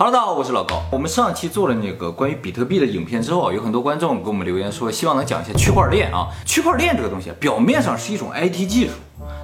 Hello，大家好，我是老高。我们上期做了那个关于比特币的影片之后，有很多观众给我们留言说，希望能讲一下区块链啊。区块链这个东西，表面上是一种 IT 技术，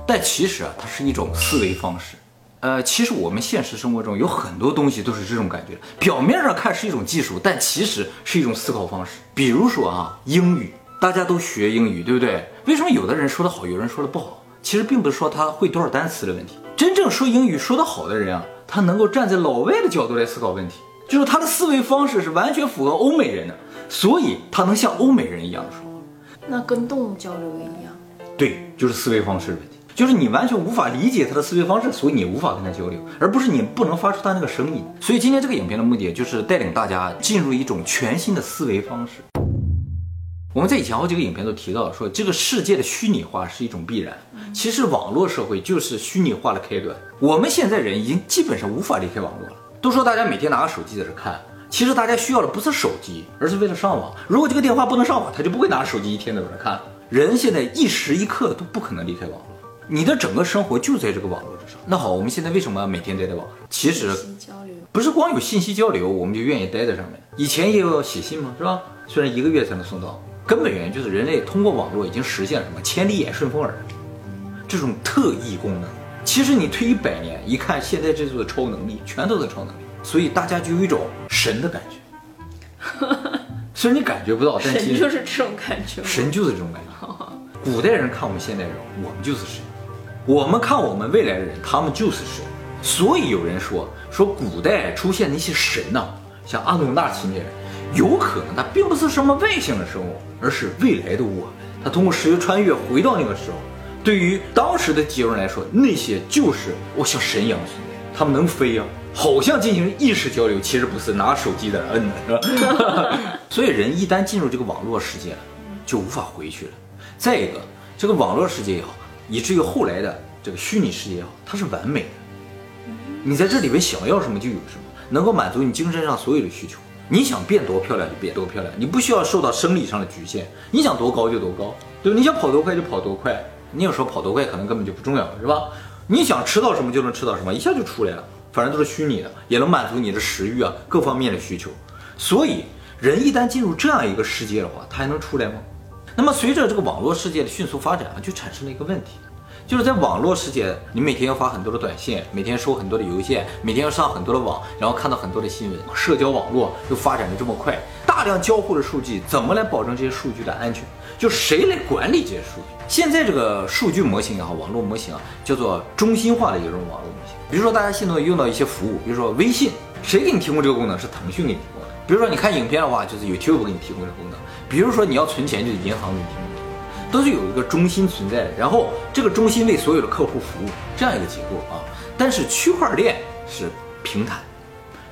但其实啊，它是一种思维方式。呃，其实我们现实生活中有很多东西都是这种感觉，表面上看是一种技术，但其实是一种思考方式。比如说啊，英语，大家都学英语，对不对？为什么有的人说的好，有人说的不好？其实并不是说他会多少单词的问题，真正说英语说得好的人啊。他能够站在老外的角度来思考问题，就是他的思维方式是完全符合欧美人的，所以他能像欧美人一样说话。那跟动物交流也一样。对，就是思维方式的问题，就是你完全无法理解他的思维方式，所以你无法跟他交流，而不是你不能发出他那个声音。所以今天这个影片的目的就是带领大家进入一种全新的思维方式。我们在以前好几个影片都提到说，这个世界的虚拟化是一种必然。其实网络社会就是虚拟化的开端。我们现在人已经基本上无法离开网络了。都说大家每天拿个手机在这看，其实大家需要的不是手机，而是为了上网。如果这个电话不能上网，他就不会拿着手机一天在这看。人现在一时一刻都不可能离开网络，你的整个生活就在这个网络之上。那好，我们现在为什么要每天待在网上？其实不是光有信息交流，我们就愿意待在上面。以前也有写信嘛，是吧？虽然一个月才能送到。根本原因就是人类通过网络已经实现了什么千里眼、顺风耳这种特异功能。其实你推一百年，一看现在这座超能力，全都是超能力，所以大家就有一种神的感觉。虽然你感觉不到，但其实就是这种感觉。神就是这种感觉。古代人看我们现代人，我们就是神；我们看我们未来的人，他们就是神。所以有人说，说古代出现那些神呐，像阿努纳奇那人。有可能它并不是什么外星的生物，而是未来的我们。他通过时间穿越回到那个时候，对于当时的几个人来说，那些就是我像神一样的存在。他们能飞啊，好像进行意识交流，其实不是拿手机在那摁的，是吧？所以人一旦进入这个网络世界了，就无法回去了。再一个，这个网络世界也好，以至于后来的这个虚拟世界也好，它是完美的。你在这里边想要什么就有什么，能够满足你精神上所有的需求。你想变多漂亮就变多漂亮，你不需要受到生理上的局限。你想多高就多高，对吧？你想跑多快就跑多快。你有时候跑多快可能根本就不重要，是吧？你想吃到什么就能吃到什么，一下就出来了。反正都是虚拟的，也能满足你的食欲啊各方面的需求。所以人一旦进入这样一个世界的话，他还能出来吗？那么随着这个网络世界的迅速发展啊，就产生了一个问题。就是在网络世界，你每天要发很多的短信，每天收很多的邮件，每天要上很多的网，然后看到很多的新闻。社交网络又发展的这么快，大量交互的数据，怎么来保证这些数据的安全？就谁来管理这些数据？现在这个数据模型也好，网络模型啊，叫做中心化的一种网络模型。比如说大家现在用到一些服务，比如说微信，谁给你提供这个功能？是腾讯给你提供的。比如说你看影片的话，就是 YouTube 给你提供这个功能。比如说你要存钱，就是银行给你提供。都是有一个中心存在的，然后这个中心为所有的客户服务，这样一个结构啊。但是区块链是平坦，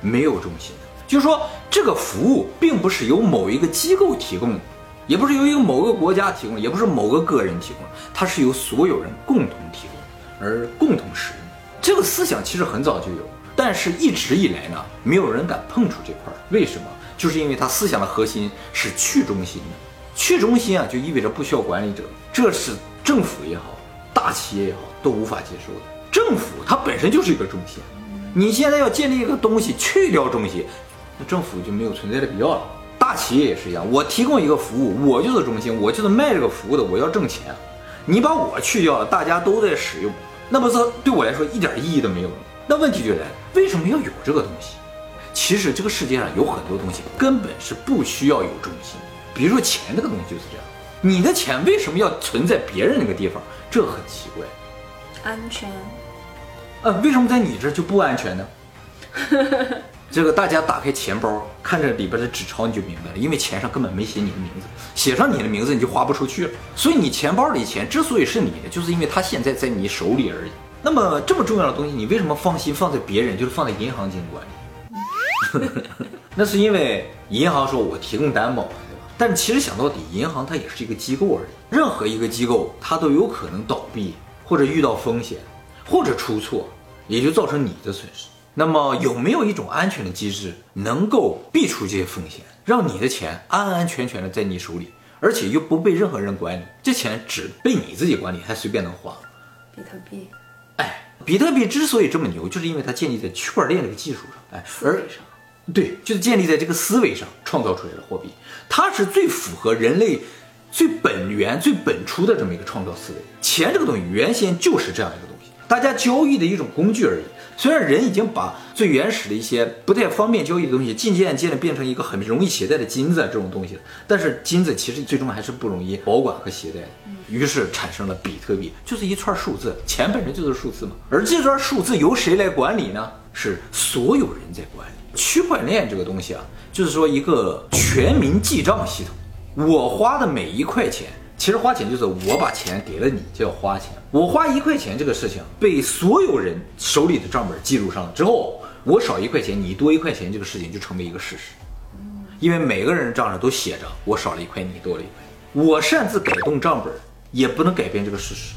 没有中心，就是说这个服务并不是由某一个机构提供，也不是由一个某个国家提供，也不是某个个人提供，它是由所有人共同提供而共同使用。这个思想其实很早就有，但是一直以来呢，没有人敢碰触这块儿。为什么？就是因为它思想的核心是去中心的。去中心啊，就意味着不需要管理者，这是政府也好，大企业也好都无法接受的。政府它本身就是一个中心，你现在要建立一个东西，去掉中心，那政府就没有存在的必要了。大企业也是一样，我提供一个服务，我就是中心，我就是卖这个服务的，我要挣钱。你把我去掉了，大家都在使用，那不是对我来说一点意义都没有了吗？那问题就来了，为什么要有这个东西？其实这个世界上有很多东西根本是不需要有中心。比如说钱这个东西就是这样，你的钱为什么要存在别人那个地方？这很奇怪。安全。呃，为什么在你这就不安全呢？这个大家打开钱包，看着里边的纸钞，你就明白了。因为钱上根本没写你的名字，写上你的名字你就花不出去了。所以你钱包里钱之所以是你的，就是因为它现在在你手里而已。那么这么重要的东西，你为什么放心放在别人，就是放在银行进行管理？那是因为银行说我提供担保。但其实想到底，银行它也是一个机构而已。任何一个机构，它都有可能倒闭，或者遇到风险，或者出错，也就造成你的损失。那么有没有一种安全的机制，能够避除这些风险，让你的钱安安全全的在你手里，而且又不被任何人管理？这钱只被你自己管理，还随便能花？比特币。哎，比特币之所以这么牛，就是因为它建立在区块链这个技术上。哎，而对，就是建立在这个思维上创造出来的货币，它是最符合人类最本源、最本初的这么一个创造思维。钱这个东西原先就是这样一个东西，大家交易的一种工具而已。虽然人已经把最原始的一些不太方便交易的东西，渐渐渐的变成一个很容易携带的金子这种东西，但是金子其实最终还是不容易保管和携带的。于是产生了比特币，就是一串数字，钱本身就是数字嘛。而这串数字由谁来管理呢？是所有人在管理。区块链这个东西啊，就是说一个全民记账系统。我花的每一块钱，其实花钱就是我把钱给了你，就要花钱。我花一块钱这个事情被所有人手里的账本记录上了之后，我少一块钱，你多一块钱，这个事情就成为一个事实。因为每个人账上都写着我少了一块，你多了一块。我擅自改动账本，也不能改变这个事实。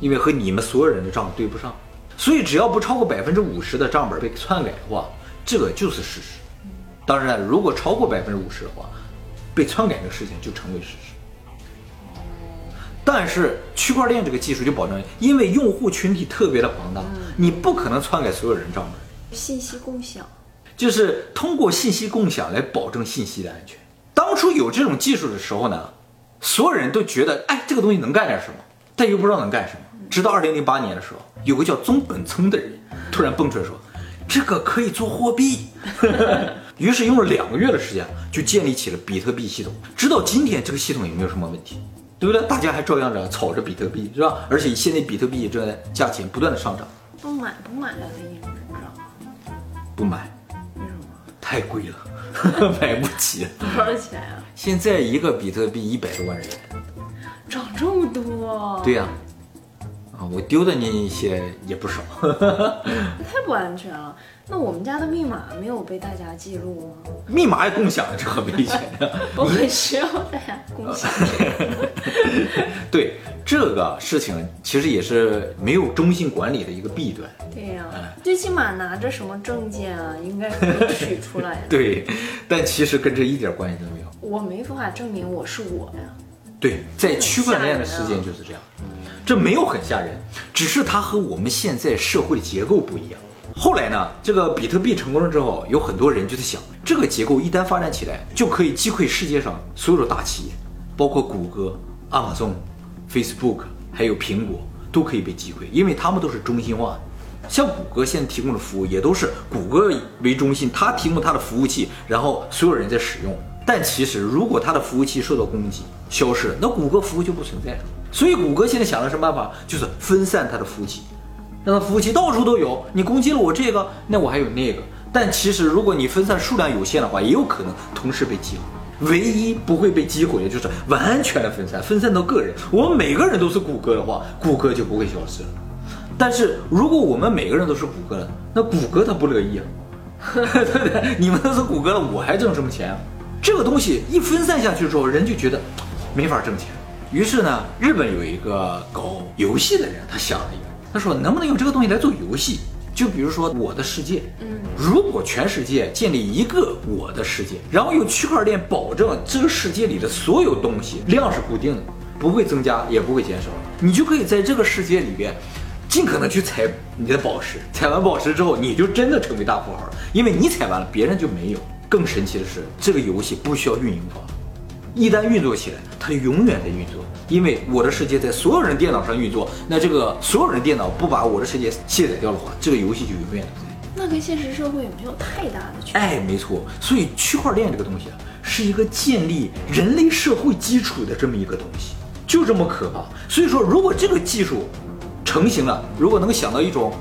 因为和你们所有人的账对不上，所以只要不超过百分之五十的账本被篡改的话，这个就是事实。当然，如果超过百分之五十的话，被篡改这个事情就成为事实。但是区块链这个技术就保证，因为用户群体特别的庞大，你不可能篡改所有人账本，信息共享，就是通过信息共享来保证信息的安全。当初有这种技术的时候呢，所有人都觉得，哎，这个东西能干点什么，但又不知道能干什么。直到二零零八年的时候，有个叫中本聪的人突然蹦出来说，这个可以做货币。于是用了两个月的时间，就建立起了比特币系统。直到今天，这个系统也没有什么问题，对不对？大家还照样着炒着比特币，是吧？而且现在比特币这价钱不断的上涨，不买不买了的印知道不买为什么？太贵了，买不起。多少钱啊？现在一个比特币一百多万日元，涨这么多？对呀、啊，我丢的那一些也不少。太不安全了。那我们家的密码没有被大家记录吗？密码也共享，这很危险的。我很需要大家共享这个。对这个事情，其实也是没有中心管理的一个弊端。对呀、哎最起码拿着什么证件啊，应该可以取出来的。对，但其实跟这一点关系都没有。我没办法证明我是我呀。对，在区块链的世界就是这样，这没有很吓人，只是它和我们现在社会的结构不一样。后来呢，这个比特币成功了之后，有很多人就在想，这个结构一旦发展起来，就可以击溃世界上所有的大企业，包括谷歌、亚马逊、Facebook，还有苹果，都可以被击溃，因为他们都是中心化。像谷歌现在提供的服务，也都是谷歌为中心，它提供它的服务器，然后所有人在使用。但其实，如果它的服务器受到攻击、消失，那谷歌服务就不存在了。所以，谷歌现在想的什么办法？就是分散它的服务器，让它服务器到处都有。你攻击了我这个，那我还有那个。但其实，如果你分散数量有限的话，也有可能同时被击毁。唯一不会被击毁的就是完全的分散，分散到个人。我们每个人都是谷歌的话，谷歌就不会消失了。但是如果我们每个人都是谷歌的，那谷歌它不乐意啊，对不对？你们都是谷歌的，我还挣什么钱啊？这个东西一分散下去之后，人就觉得没法挣钱。于是呢，日本有一个搞游戏的人，他想了一个，他说能不能用这个东西来做游戏？就比如说我的世界，嗯，如果全世界建立一个我的世界，然后用区块链保证这个世界里的所有东西量是固定的，不会增加也不会减少，你就可以在这个世界里边。尽可能去采你的宝石，采完宝石之后，你就真的成为大富豪了，因为你采完了，别人就没有。更神奇的是，这个游戏不需要运营方，一旦运作起来，它就永远在运作。因为我的世界在所有人电脑上运作，那这个所有人电脑不把我的世界卸载掉的话，这个游戏就永远不在。那跟现实社会也没有太大的区别。哎，没错，所以区块链这个东西啊，是一个建立人类社会基础的这么一个东西，就这么可怕。所以说，如果这个技术成型了，如果能想到一种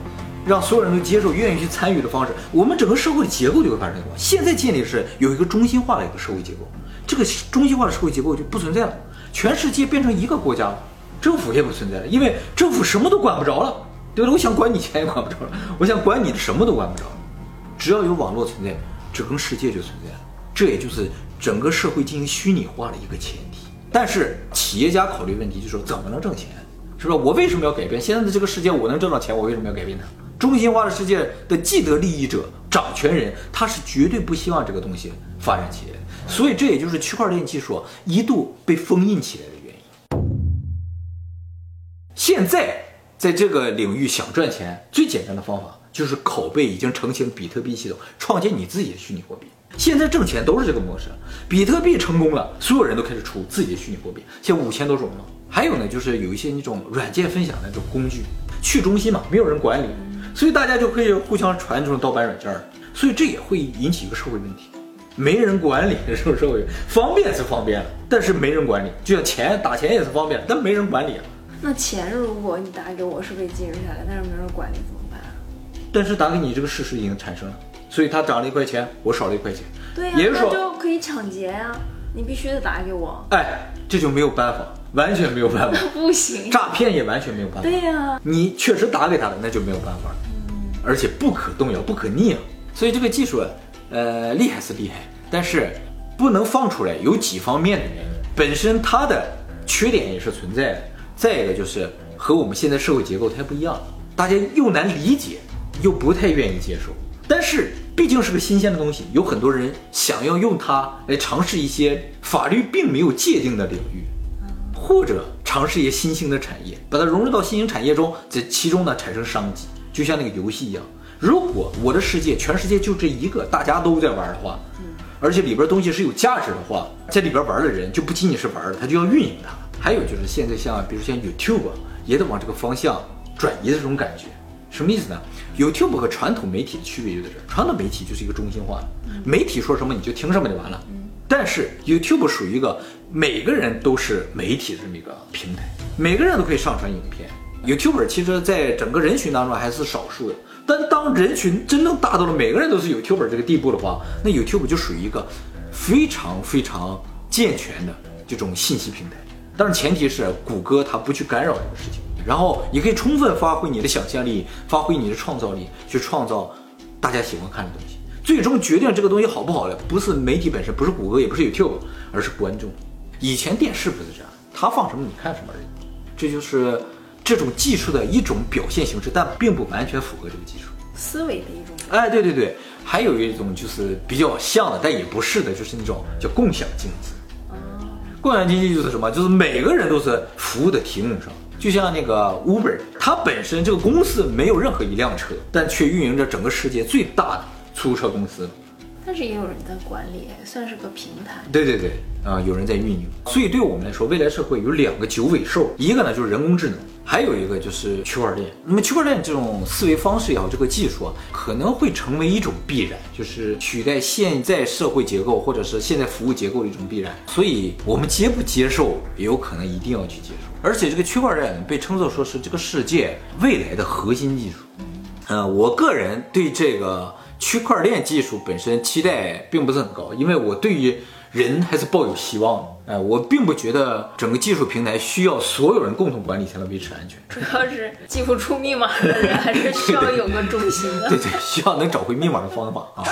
让所有人都接受、愿意去参与的方式，我们整个社会的结构就会发生变化。现在建立是有一个中心化的一个社会结构，这个中心化的社会结构就不存在了，全世界变成一个国家了，政府也不存在了，因为政府什么都管不着了，对不对？我想管你钱也管不着了，我想管你的什么都管不着了。只要有网络存在，整个世界就存在了。这也就是整个社会进行虚拟化的一个前提。但是企业家考虑问题就是说，怎么能挣钱？是吧？我为什么要改变现在的这个世界？我能挣到钱，我为什么要改变它？中心化的世界的既得利益者、掌权人，他是绝对不希望这个东西发展起来。所以这也就是区块链技术一度被封印起来的原因。现在在这个领域想赚钱，最简单的方法就是拷贝已经成型比特币系统，创建你自己的虚拟货币。现在挣钱都是这个模式，比特币成功了，所有人都开始出自己的虚拟货币，现在五千多种了。还有呢，就是有一些那种软件分享的那种工具，去中心嘛，没有人管理，所以大家就可以互相传这种盗版软件儿，所以这也会引起一个社会问题，没人管理，这种社会方便是方便了，但是没人管理，就像钱打钱也是方便，但没人管理啊。那钱如果你打给我是被记录下来，但是没人管理怎么办啊？但是打给你这个事实已经产生了，所以他涨了一块钱，我少了一块钱，对呀、那也就是说就可以抢劫呀、你必须得打给我，哎，这就没有办法，完全没有办法，不行。诈骗也完全没有办法。对呀、你确实打给他了，那就没有办法了，而且不可动摇、不可逆啊。所以这个技术，呃，厉害是厉害，但是不能放出来，有几方面的原因。本身它的缺点也是存在的，再一个就是和我们现在社会结构太不一样，大家又难理解，又不太愿意接受。但是毕竟是个新鲜的东西，有很多人想要用它来尝试一些法律并没有界定的领域。或者尝试一些新兴的产业，把它融入到新兴产业中，在其中呢产生商机，就像那个游戏一样。如果我的世界全世界就这一个，大家都在玩的话，而且里边东西是有价值的话，在里边玩的人就不仅仅是玩了，他就要运营它。还有就是现在像比如像 YouTube 也得往这个方向转移的这种感觉。什么意思呢？YouTube 和传统媒体的区别就在这儿，传统媒体就是一个中心化的，媒体说什么你就听什么就完了。但是 YouTube 属于一个每个人都是媒体的这么一个平台，每个人都可以上传影片。YouTube 其实在整个人群当中还是少数的，但当人群真正大到了每个人都是 YouTube 这个地步的话，那 YouTube 就属于一个非常非常健全的这种信息平台。但是前提是谷歌它不去干扰这个事情，然后你可以充分发挥你的想象力，发挥你的创造力，去创造大家喜欢看的东西。最终决定这个东西好不好的，不是媒体本身，不是谷歌，也不是 YouTube，而是观众。以前电视不是这样，他放什么你看什么而已。这就是这种技术的一种表现形式，但并不完全符合这个技术。思维的一种。哎，对对对，还有一种就是比较像的，但也不是的，就是那种叫共享经济。共享经济就是什么？就是每个人都是服务的提供商，就像那个 Uber，它本身这个公司没有任何一辆车，但却运营着整个世界最大的出租车公司。但是也有人在管理，算是个平台。对对对，啊、有人在运营。所以对我们来说，未来社会有两个九尾兽，一个呢就是人工智能，还有一个就是区块链。那么区块链这种思维方式也好，这个技术啊，可能会成为一种必然，就是取代现在社会结构或者是现在服务结构的一种必然。所以我们接不接受，也有可能一定要去接受。而且这个区块链被称作说是这个世界未来的核心技术。呃，我个人对这个区块链技术本身期待并不是很高，因为我对于人还是抱有希望的。哎、我并不觉得整个技术平台需要所有人共同管理才能维持安全。主要是记不出密码的人，还是需要有个中心的 对。对，需要能找回密码的方法啊。